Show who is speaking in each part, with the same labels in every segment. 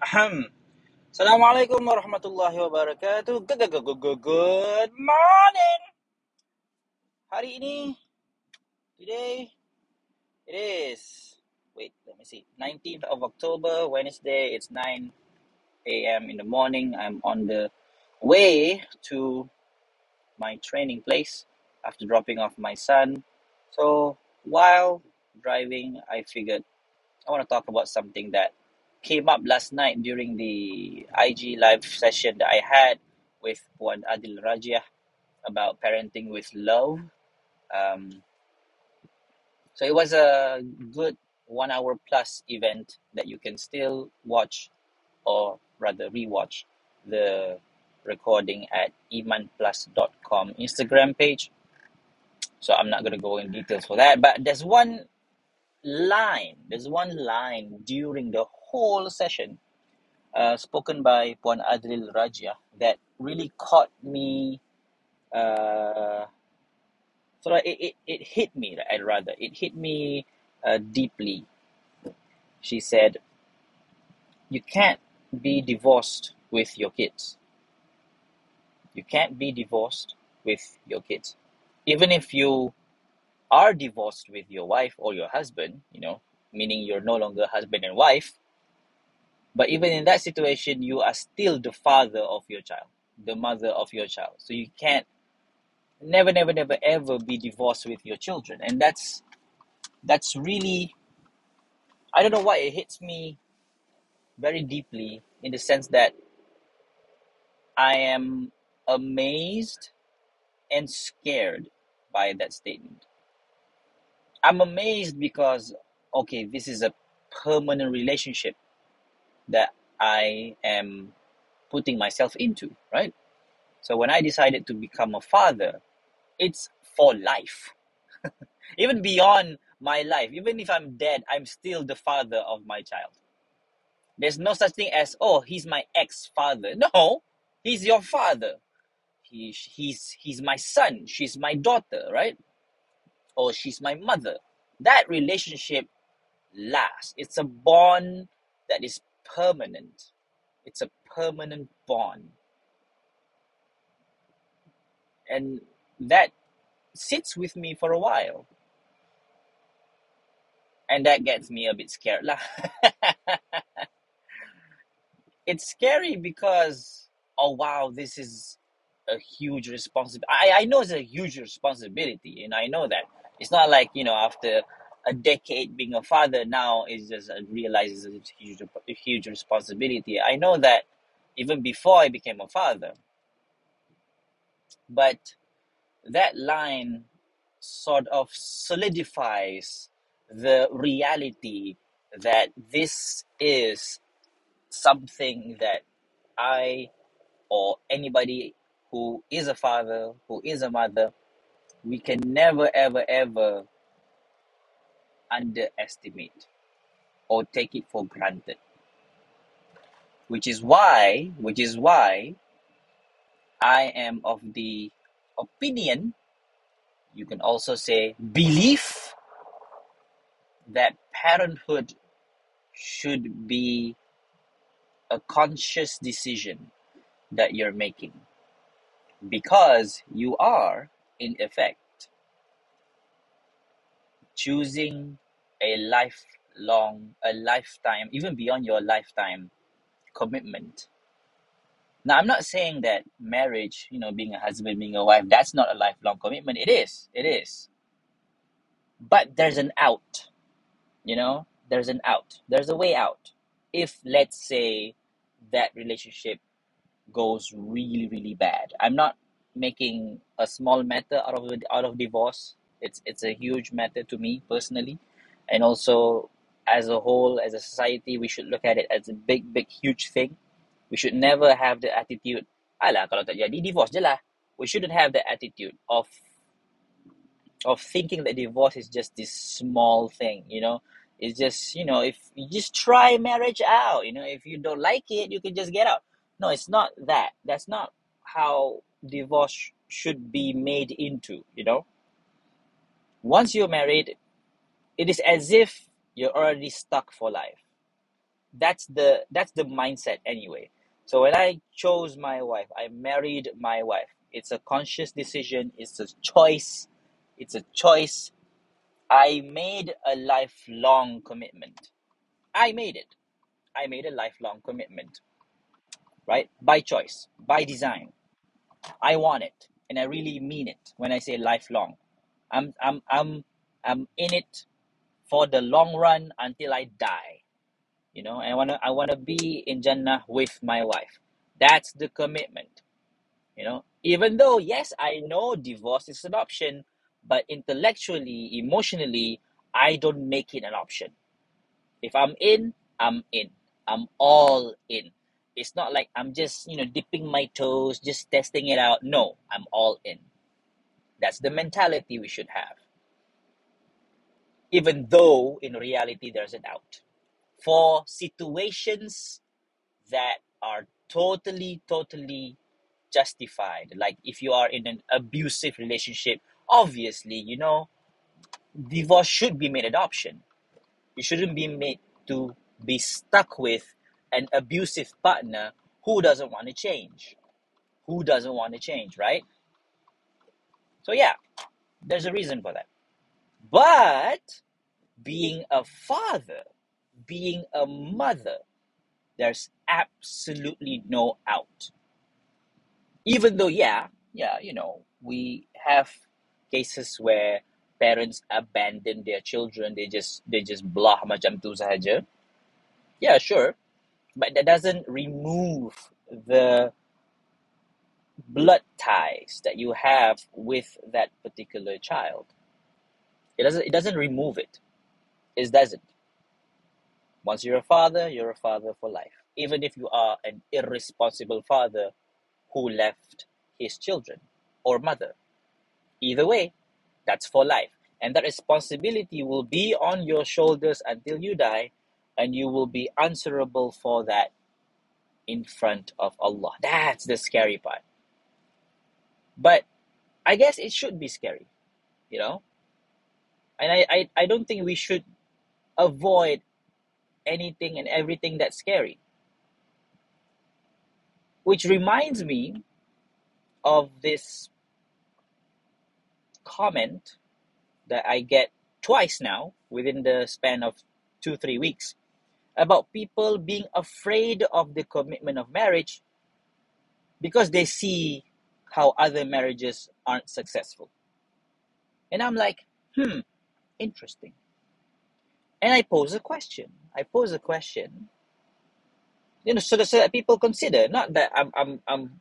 Speaker 1: Ahem. Assalamualaikum warahmatullahi wabarakatuh. Good, good, good, good, good morning. Hari ini, today, it is, wait, let me see, 19th of October, Wednesday. It's 9 a.m. in the morning. I'm on the way to my training place after dropping off my son. So while driving, I figured I want to talk about something that came up last night during the IG live session that I had with Puan Adil Rajah about parenting with love. Um, so it was a good one hour plus event that you can still watch or rather rewatch the recording at imanplus.com Instagram page. So I'm not going to go in details for that, but there's one line, there's one line during the whole session uh, spoken by Puan Adril Raja that really caught me. Uh, so it, it, it hit me, I'd rather. It hit me uh, deeply. She said, You can't be divorced with your kids. You can't be divorced with your kids. Even if you are divorced with your wife or your husband, you know, meaning you're no longer husband and wife, but even in that situation, you are still the father of your child, the mother of your child. So you can't never never never ever be divorced with your children and that's that's really i don't know why it hits me very deeply in the sense that i am amazed and scared by that statement i'm amazed because okay this is a permanent relationship that i am putting myself into right so when i decided to become a father it's for life even beyond my life even if i'm dead i'm still the father of my child There's no such thing as, oh, he's my ex-father. No, he's your father. He, he's, he's my son. She's my daughter, right? Or she's my mother. That relationship lasts. It's a bond that is permanent. It's a permanent bond. And that sits with me for a while. And that gets me a bit scared. it's scary because, oh, wow, this is a huge responsibility. I, I know it's a huge responsibility, and I know that it's not like you know after a decade being a father now is just realizes it's a huge a huge responsibility. I know that even before I became a father, but that line sort of solidifies the reality that this is something that I or anybody who is a father, who is a mother, we can never, ever, ever underestimate or take it for granted. Which is why, which is why I am of the opinion, you can also say belief, that parenthood should be a conscious decision that you're making because you are, in effect, choosing a lifelong, a lifetime, even beyond your lifetime commitment Now, I'm not saying that marriage, you know, being a husband, being a wife, that's not a lifelong commitment. It is. It is. But there's an out, you know? There's an out. There's a way out. If, let's say, that relationship goes really, really bad. I'm not making a small matter out of out of divorce. It's it's a huge matter to me personally, and also as a whole, as a society, we should look at it as a big, big, huge thing. We should never have the attitude, alah kalau tak jadi divorce je lah. We shouldn't have the attitude of of thinking that divorce is just this small thing, you know. It's just, you know, if you just try marriage out, you know, if you don't like it, you can just get out. No, it's not that. That's not how divorce should be made into, you know. Once you're married, it is as if you're already stuck for life. that's the that's the mindset anyway. So when i chose my wife i married my wife. It's a conscious decision. It's a choice. It's a choice. I made a lifelong commitment. I made it. I made a lifelong commitment. Right? By choice. By design i want it and i really mean it when i say lifelong. I'm i'm i'm i'm in it for the long run until i die. You know i want to i want to be in jannah with my wife. That's the commitment. You know even though yes i know divorce is an option but intellectually emotionally i don't make it an option. If i'm in i'm in. I'm all in it's not like i'm just you know dipping my toes just testing it out no i'm all in that's the mentality we should have even though in reality there's an out for situations that are totally, totally justified. Like if you are in an abusive relationship, obviously, you know, divorce should be made adoption. You shouldn't be made to be stuck with an abusive partner who doesn't want to change. Who doesn't want to change, right? So yeah, there's a reason for that. But being a father, being a mother, there's absolutely no out even though yeah yeah you know we have cases where parents abandon their children they just they just blah macam tu sahaja yeah sure but that doesn't remove the blood ties that you have with that particular child. It doesn't it doesn't remove it. It doesn't. Once you're a father you're a father for life. Even if you are an irresponsible father who left his children or mother. Either way, that's for life. And that responsibility will be on your shoulders until you die, and you will be answerable for that in front of Allah. That's the scary part. But I guess it should be scary, you know? And I, I, I don't think we should avoid anything and everything that's scary. Which reminds me of this comment that I get twice now within the span of two, three weeks about people being afraid of the commitment of marriage because they see how other marriages aren't successful. And I'm like, hmm, interesting. And I pose a question. I pose a question, you know, so that, so that people consider, not that I'm, I'm, I'm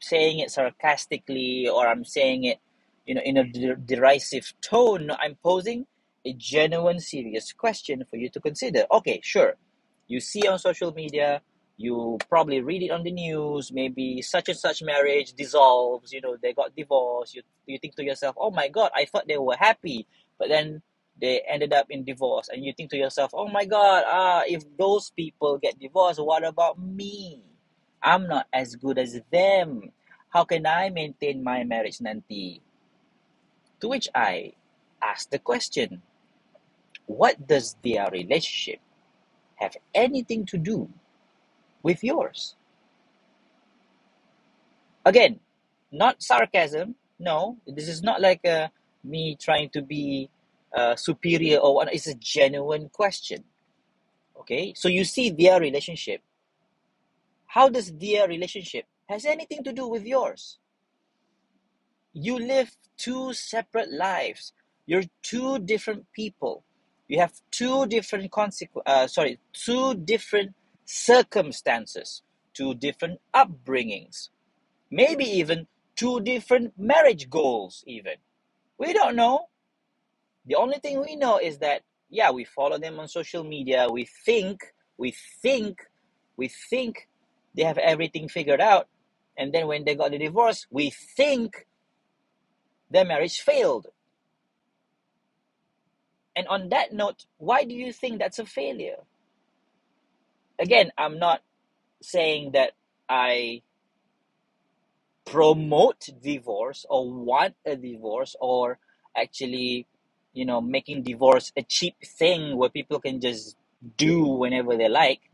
Speaker 1: saying it sarcastically or I'm saying it you know, in a der- derisive tone, I'm posing a genuine, serious question for you to consider. Okay, sure. You see on social media, you probably read it on the news, maybe such and such marriage dissolves, you know, they got divorced. You, you think to yourself, oh my God, I thought they were happy, but then they ended up in divorce. And you think to yourself, oh my God, ah, if those people get divorced, what about me? I'm not as good as them. How can I maintain my marriage nanti? To which I ask the question what does their relationship have anything to do with yours? Again, not sarcasm. No, this is not like uh, me trying to be uh, superior or what. It's a genuine question. Okay, so you see their relationship. How does their relationship has anything to do with yours? you live two separate lives. You're two different people. You have two different consequ- uh, sorry, two different circumstances, two different upbringings, maybe even two different marriage goals even. We don't know. The only thing we know is that yeah, we follow them on social media. We think, we think, we think they have everything figured out. And then when they got the divorce, we think their marriage failed. And on that note, why do you think that's a failure? Again, I'm not saying that I promote divorce or want a divorce or actually, you know, making divorce a cheap thing where people can just do whenever they like.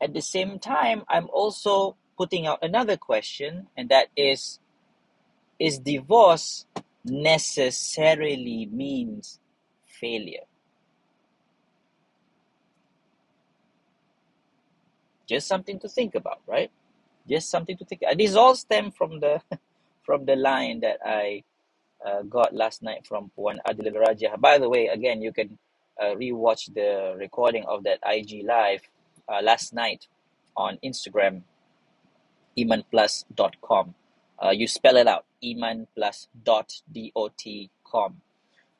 Speaker 1: At the same time, I'm also putting out another question, and that is Is divorce necessarily means failure? Just something to think about, right? Just something to think. uh, This all stem from the from the line that I uh, got last night from Puan Adil. By the way, again, you can uh, rewatch the recording of that IG live uh, last night on Instagram, imanplus.com. Uh, you spell it out, iman plus dot dot com.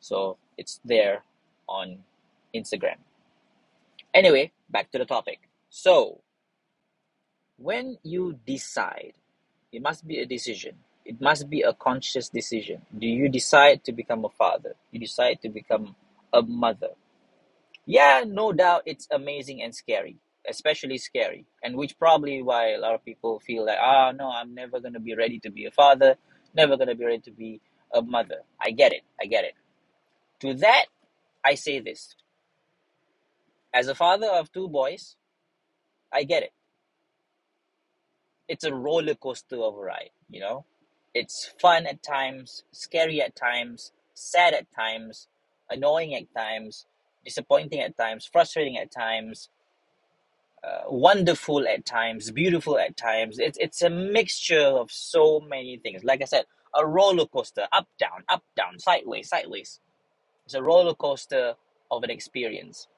Speaker 1: So it's there on Instagram. Anyway, back to the topic. So when you decide, it must be a decision. It must be a conscious decision. Do you decide to become a father? You decide to become a mother. Yeah, no doubt it's amazing and scary, especially scary, and which probably why a lot of people feel like, ah, no, I'm never gonna be ready to be a father, never gonna be ready to be a mother. I get it, I get it. To that, I say this: as a father of two boys, I get it. It's a roller coaster of a ride, you know. It's fun at times, scary at times, sad at times, annoying at times, disappointing at times, frustrating at times, uh, wonderful at times, beautiful at times. It's it's a mixture of so many things. Like I said, a roller coaster, up down, up down, sideways, sideways. It's a roller coaster of an experience.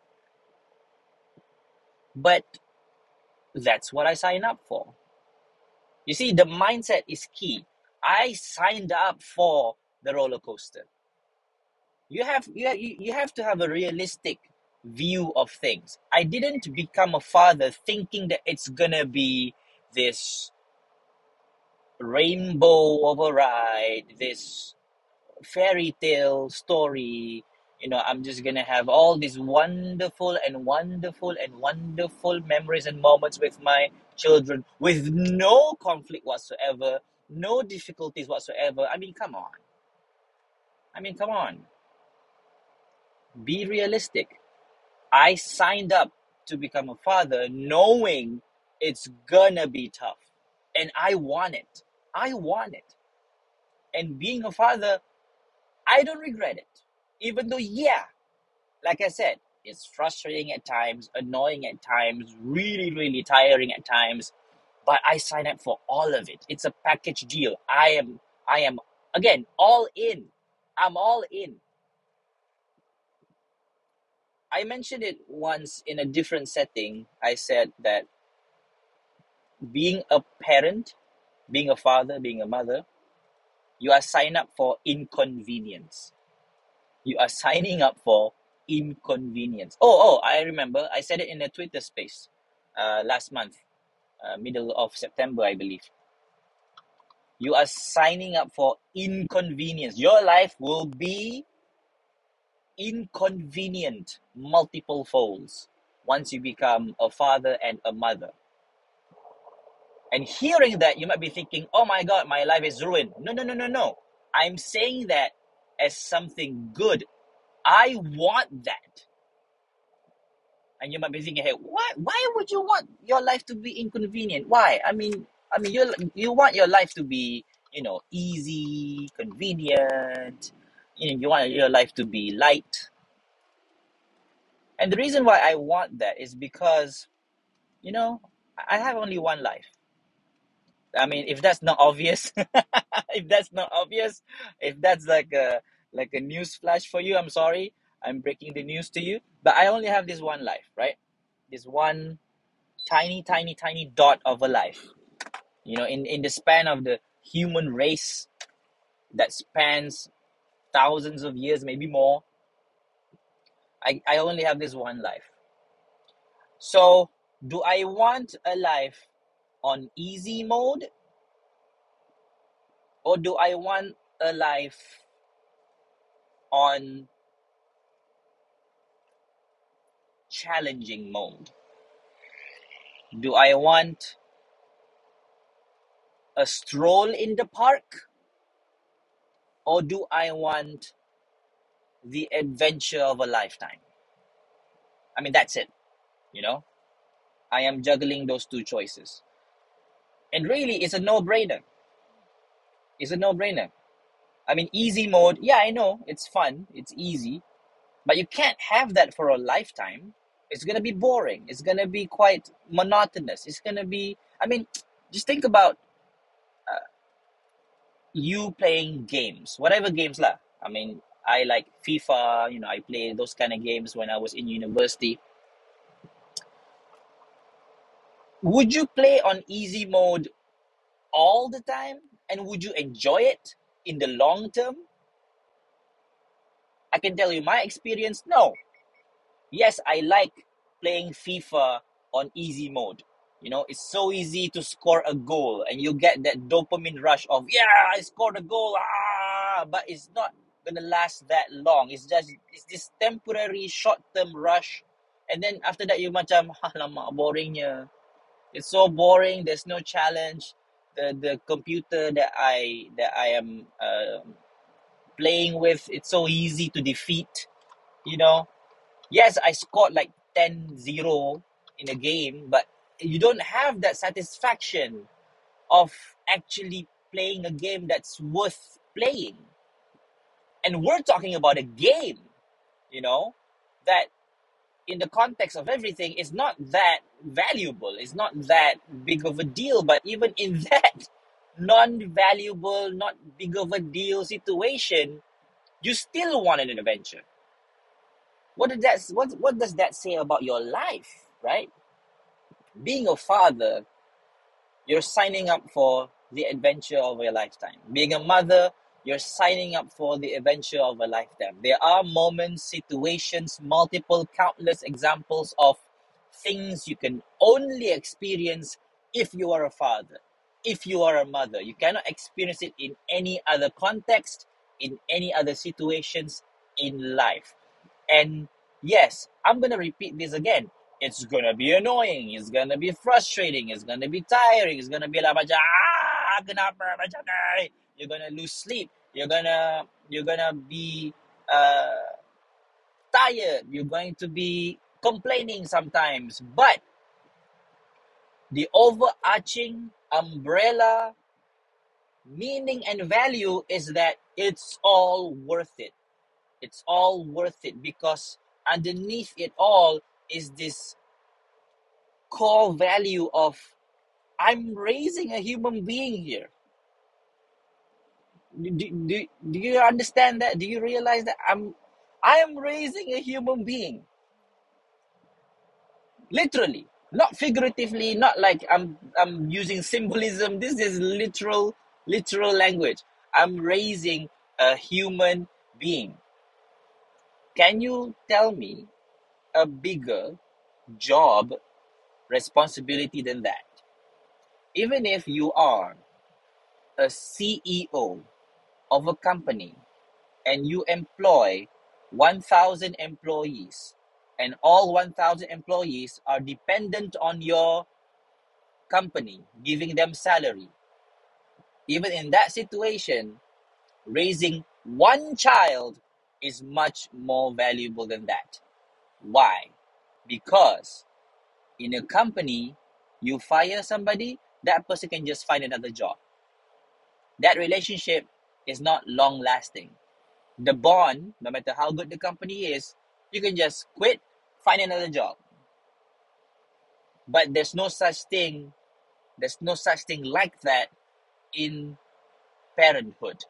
Speaker 1: But that's what I signed up for. You see, the mindset is key. I signed up for the roller coaster. You have you have, you you have to have a realistic view of things. I didn't become a father thinking that it's gonna be this rainbow of a ride, this fairy tale story. You know, I'm just gonna have all these wonderful and wonderful and wonderful memories and moments with my children with no conflict whatsoever, no difficulties whatsoever. I mean, come on. I mean, come on. Be realistic. I signed up to become a father knowing it's gonna be tough. And I want it. I want it. And being a father, I don't regret it. Even though, yeah, like I said, it's frustrating at times, annoying at times, really, really tiring at times. But I sign up for all of it. It's a package deal. I am, I am, again, all in. I'm all in. I mentioned it once in a different setting. I said that being a parent, being a father, being a mother, you are signing up for inconvenience. You are signing up for inconvenience. Oh, oh, I remember. I said it in a Twitter space uh, last month, uh, middle of September, I believe. You are signing up for inconvenience. Your life will be inconvenient multiple folds once you become a father and a mother. And hearing that, you might be thinking, oh my God, my life is ruined. No, no, no, no, no. I'm saying that as something good. I want that. And you might be thinking, hey, why, why would you want your life to be inconvenient? Why? I mean, I mean, you you want your life to be, you know, easy, convenient. You you want your life to be light. And the reason why I want that is because, you know, I have only one life. I mean, if that's not obvious, if that's not obvious, if that's like a like a news flash for you, I'm sorry. I'm breaking the news to you. But I only have this one life, right? This one tiny, tiny, tiny dot of a life. You know, in, in the span of the human race that spans thousands of years, maybe more, I, I only have this one life. So do I want a life on easy mode or do I want a life on challenging mode? Do I want a stroll in the park or do I want the adventure of a lifetime? I mean, that's it, you know? I am juggling those two choices. And really, it's a no brainer. It's a no brainer. I mean, easy mode, yeah, I know, it's fun, it's easy, but you can't have that for a lifetime. It's gonna be boring, it's gonna be quite monotonous, it's gonna be, I mean, just think about you playing games, whatever games lah. I mean, I like FIFA, you know, I play those kind of games when I was in university. Would you play on easy mode all the time? And would you enjoy it in the long term? I can tell you my experience no. Yes, I like playing FIFA on easy mode. You know, it's so easy to score a goal and you get that dopamine rush of, yeah, I scored a goal. Ah, but it's not to last that long. It's just, it's this temporary short term rush. And then after that, you macam, alamak, boringnya. It's so boring. There's no challenge. The, the computer that I that I am uh, playing with, it's so easy to defeat. You know, yes, I scored like 10-0 in a game, but you don't have that satisfaction of actually playing a game that's worth playing. And we're talking about a game, you know, that in the context of everything is not that valuable, it's not that big of a deal, but even in that non-valuable, not big of a deal situation, you still want an adventure. What did that what what does that say about your life, right? Being a father, you're signing up for the adventure of a lifetime. Being a mother, you're signing up for the adventure of a lifetime. There are moments, situations, multiple, countless examples of things you can only experience if you are a father, if you are a mother. You cannot experience it in any other context, in any other situations in life. And yes, I'm going to repeat this again. It's to be annoying. It's to be frustrating. It's to be tiring. It's to be like ah? You're to lose sleep. You're to you're to be uh, tired. You're going to be complaining sometimes. But the overarching umbrella meaning and value is that it's all worth it. It's all worth it because underneath it all is this core value of I'm raising a human being here. Do, do, do you understand that? Do you realize that I'm I am raising a human being? Literally, not figuratively, not like I'm I'm using symbolism. This is literal literal language. I'm raising a human being. Can you tell me a bigger job responsibility than that? Even if you are a CEO of a company and you employ 1,000 employees, and all 1,000 employees are dependent on your company giving them salary, even in that situation, raising one child is much more valuable than that. Why? Because in a company, you fire somebody, that person can just find another job. That relationship is not long lasting. The bond, no matter how good the company is, you can just quit, find another job. But there's no such thing, there's no such thing like that in parenthood.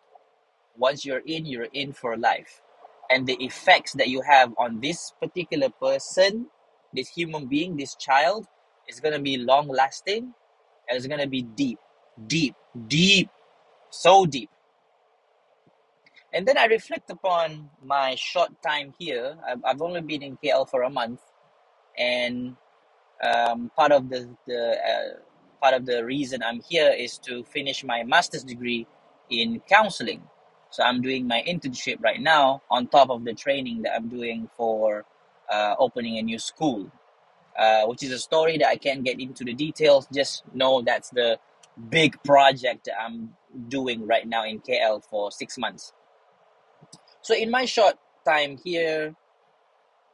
Speaker 1: Once you're in, you're in for life. And the effects that you have on this particular person, this human being, this child, is going to be long lasting and it's going to be deep, deep, deep, so deep. And then I reflect upon my short time here. I've, I've only been in KL for a month, and um, part of the, the uh, part of the reason I'm here is to finish my master's degree in counseling. So I'm doing my internship right now on top of the training that I'm doing for uh, opening a new school, uh, which is a story that I can't get into the details. Just know that's the big project that I'm doing right now in KL for six months. So in my short time here,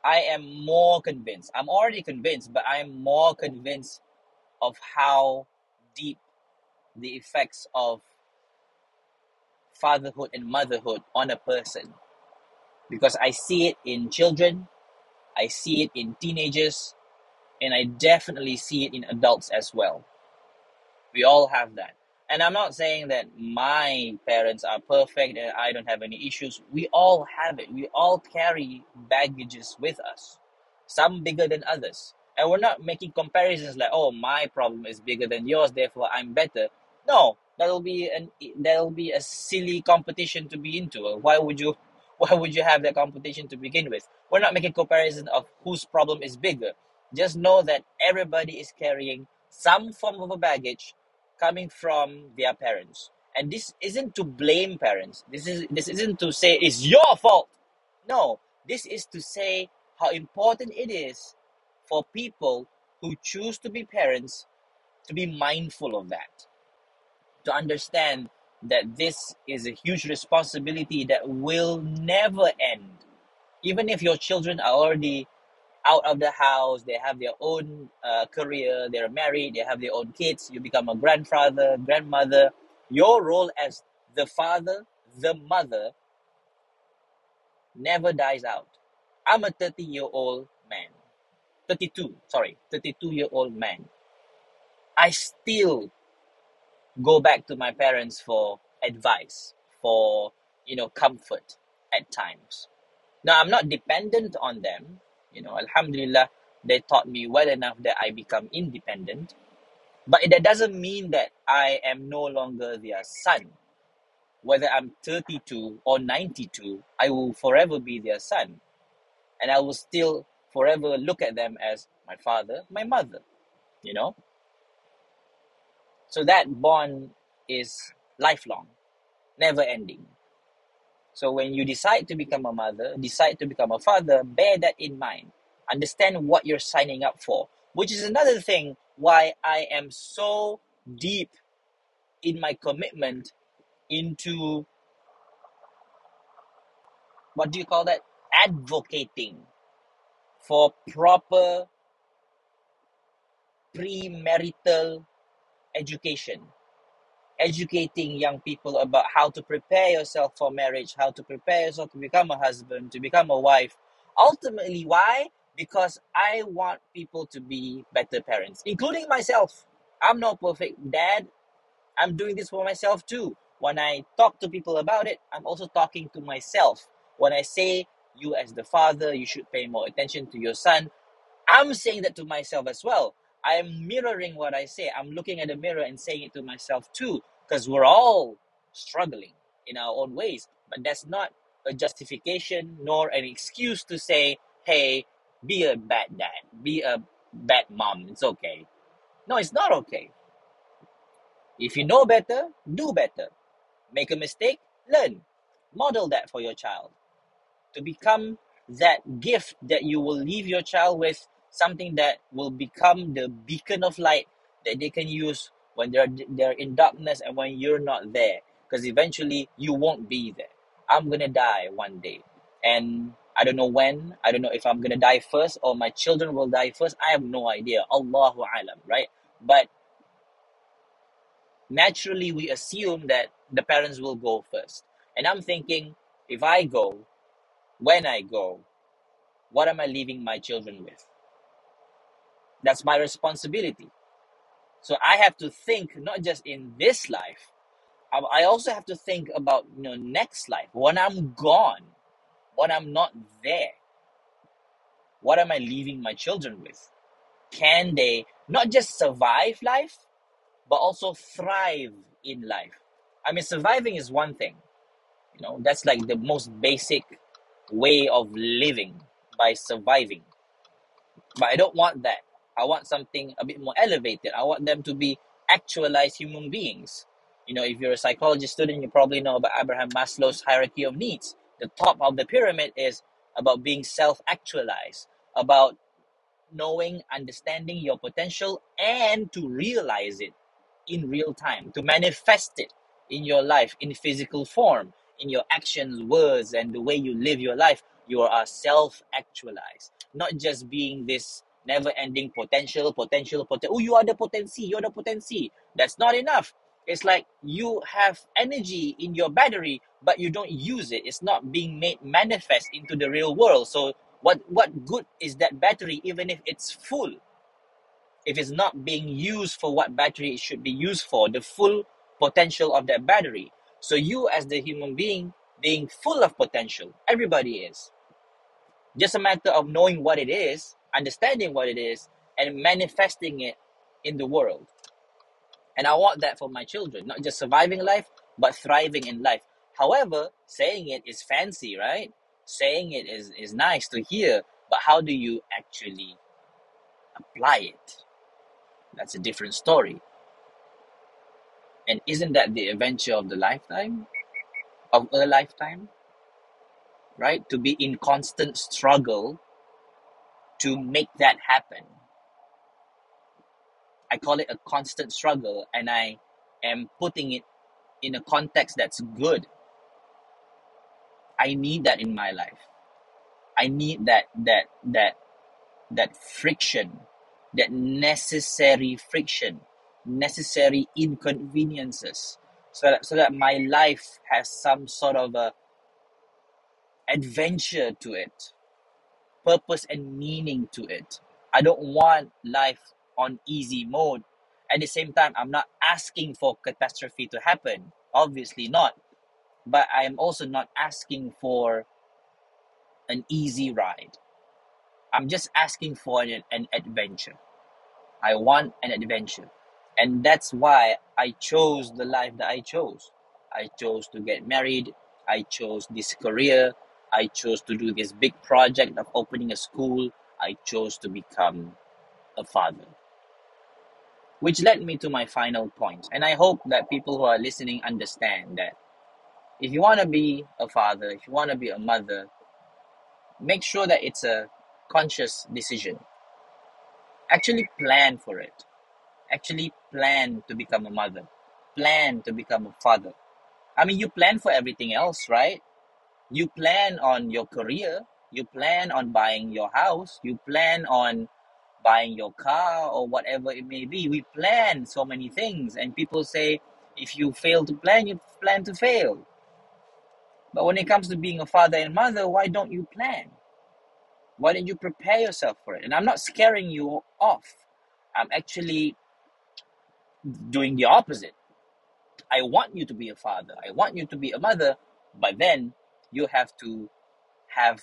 Speaker 1: I am more convinced. I'm already convinced, but I'm more convinced of how deep the effects of fatherhood and motherhood on a person because I see it in children, I see it in teenagers, and I definitely see it in adults as well We all have that. And I'm not saying that my parents are perfect and I don't have any issues. We all have it. We all carry baggages with us, some bigger than others. And we're not making comparisons like, oh, my problem is bigger than yours, therefore I'm better. No, that'll be an that'll be a silly competition to be into. Why would you why would you have that competition to begin with? We're not making comparison of whose problem is bigger. Just know that everybody is carrying some form of a baggage coming from their parents. And this isn't to blame parents. This is this isn't to say it's your fault. No, this is to say how important it is for people who choose to be parents to be mindful of that, to understand that this is a huge responsibility that will never end. Even if your children are already out of the house they have their own uh, career they're married they have their own kids you become a grandfather grandmother your role as the father the mother never dies out. I'm a 30 year old man. 32 sorry 32 year old man. I still go back to my parents for advice for you know comfort at times now i'm not dependent on them you know alhamdulillah they taught me well enough that i become independent But that doesn't mean that I am no longer their son. Whether I'm 32 or 92, I will forever be their son. And I will still forever look at them as my father, my mother, you know? So that bond is lifelong, never ending. So when you decide to become a mother, decide to become a father, bear that in mind. Understand what you're signing up for, which is another thing why I am so deep in my commitment into what do you call that? Advocating for proper premarital education. Educating young people about how to prepare yourself for marriage, how to prepare yourself to become a husband, to become a wife. Ultimately, why? Because I want people to be better parents, including myself. I'm not perfect dad. I'm doing this for myself too. When I talk to people about it, I'm also talking to myself. When I say, you as the father, you should pay more attention to your son, I'm saying that to myself as well. I am mirroring what I say. I'm looking at the mirror and saying it to myself too, because we're all struggling in our own ways. But that's not a justification nor an excuse to say, hey, be a bad dad, be a bad mom. It's okay. No, it's not okay. If you know better, do better. Make a mistake, learn. Model that for your child to become that gift that you will leave your child with, something that will become the beacon of light that they can use when they're they're in darkness and when you're not there. Because eventually you won't be there. I'm gonna die one day, and I don't know when. I don't know if I'm gonna die first or my children will die first. I have no idea. Allahu alam, right? But naturally we assume that the parents will go first. And I'm thinking, if I go, when I go, what am I leaving my children with? That's my responsibility. So I have to think not just in this life. I also have to think about you know next life when I'm gone, when I'm not there. What am I leaving my children with? Can they not just survive life, but also thrive in life? I mean, surviving is one thing, you know, that's like the most basic way of living by surviving. But I don't want that. I want something a bit more elevated. I want them to be actualized human beings. You know, if you're a psychology student, you probably know about Abraham Maslow's hierarchy of needs. The top of the pyramid is about being self actualized, about knowing, understanding your potential, and to realize it in real time, to manifest it in your life in physical form, in your actions, words, and the way you live your life. You are self actualized, not just being this never ending potential, potential, potential. Oh, you are the potency, you're the potency. That's not enough. It's like you have energy in your battery, but you don't use it. It's not being made manifest into the real world. So, what, what good is that battery even if it's full? if it's not being used for what battery it should be used for, the full potential of that battery. So you as the human being being full of potential, everybody is. Just a matter of knowing what it is, understanding what it is, and manifesting it in the world. And I want that for my children, not just surviving life, but thriving in life. However, saying it is fancy, right? Saying it is, is nice to hear, but how do you actually apply it? That's a different story. And isn't that the adventure of the lifetime? Of a lifetime? Right? To be in constant struggle to make that happen. I call it a constant struggle and I am putting it in a context that's good. I need that in my life. I need that that that that friction, that necessary friction, necessary inconveniences, so that so that my life has some sort of a adventure to it, purpose and meaning to it. I don't want life on easy mode. At the same time, I'm not asking for catastrophe to happen. Obviously not. But I am also not asking for an easy ride. I'm just asking for an, an adventure. I want an adventure. And that's why I chose the life that I chose. I chose to get married. I chose this career. I chose to do this big project of opening a school. I chose to become a father. Which led me to my final point. And I hope that people who are listening understand that if you want to be a father, if you want to be a mother, make sure that it's a conscious decision. Actually plan for it. Actually plan to become a mother. Plan to become a father. I mean, you plan for everything else, right? You plan on your career. You plan on buying your house. You plan on buying your car or whatever it may be. We plan so many things, and people say if you fail to plan, you plan to fail. But when it comes to being a father and mother, why don't you plan? Why don't you prepare yourself for it? And I'm not scaring you off. I'm actually doing the opposite. I want you to be a father. I want you to be a mother, but then you have to have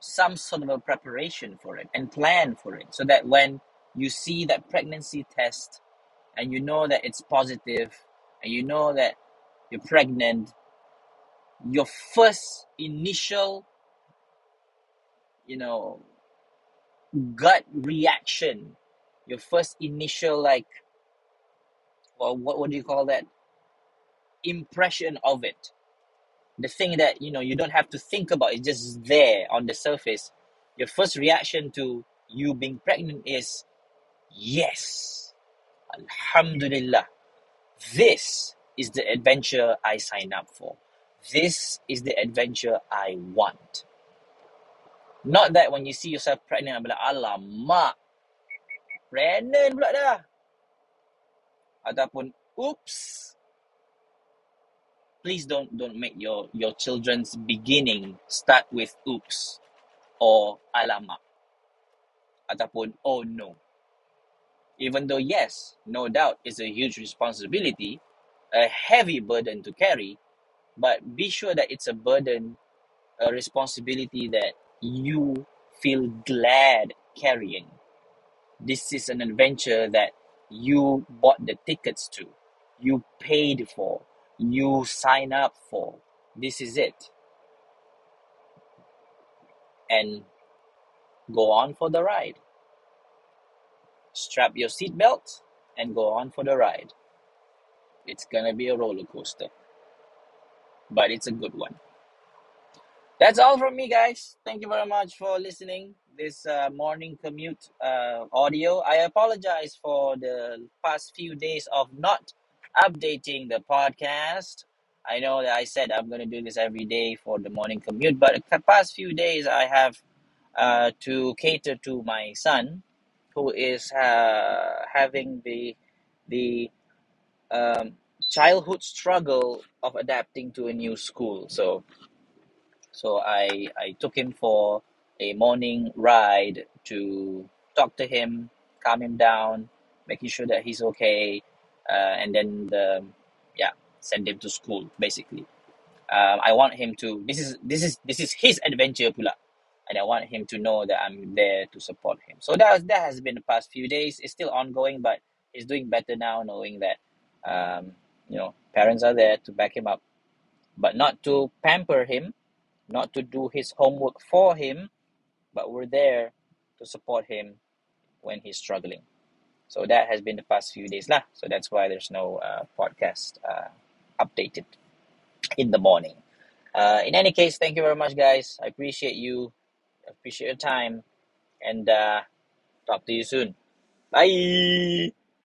Speaker 1: some sort of a preparation for it and plan for it so that when you see that pregnancy test and you know that it's positive and you know that you're pregnant, your first initial, you know, gut reaction, your first initial like well what, what do you call that? Impression of it. The thing that you know you don't have to think about, it's just there on the surface. Your first reaction to you being pregnant is yes. Alhamdulillah. This is the adventure I signed up for. This is the adventure I want. Not that when you see yourself pregnant, I'm like, alamak, pregnant pula dah. Ataupun, oops. Please don't don't make your your children's beginning start with oops or alamak ataupun oh no. Even though yes, no doubt, it's a huge responsibility, a heavy burden to carry, but be sure that it's a burden, a responsibility that you feel glad carrying. This is an adventure that you bought the tickets to, you paid for, you sign up for. This is it. And go on for the ride. Strap your seatbelt and go on for the ride. It's gonna be a roller coaster, but it's a good one. That's all from me, guys. Thank you very much for listening. This uh, morning commute uh, audio. I apologize for the past few days of not updating the podcast. I know that I said I'm gonna do this every day for the morning commute, but the past few days I have uh, to cater to my son, who is uh, having the the um, childhood struggle of adapting to a new school. So so I I took him for a morning ride to talk to him, calm him down, making sure that he's okay, uh, and then the yeah send him to school basically. Um, I want him to this is this is this is his adventure pula. And I want him to know that I'm there to support him. So that that has been the past few days. It's still ongoing, but he's doing better now, knowing that um, you know parents are there to back him up, but not to pamper him, not to do his homework for him, but we're there to support him when he's struggling. So that has been the past few days lah. So that's why there's no uh, podcast uh, updated in the morning. Uh, in any case, thank you very much, guys. I appreciate you. appreciate your time, and uh, talk to you soon. Bye.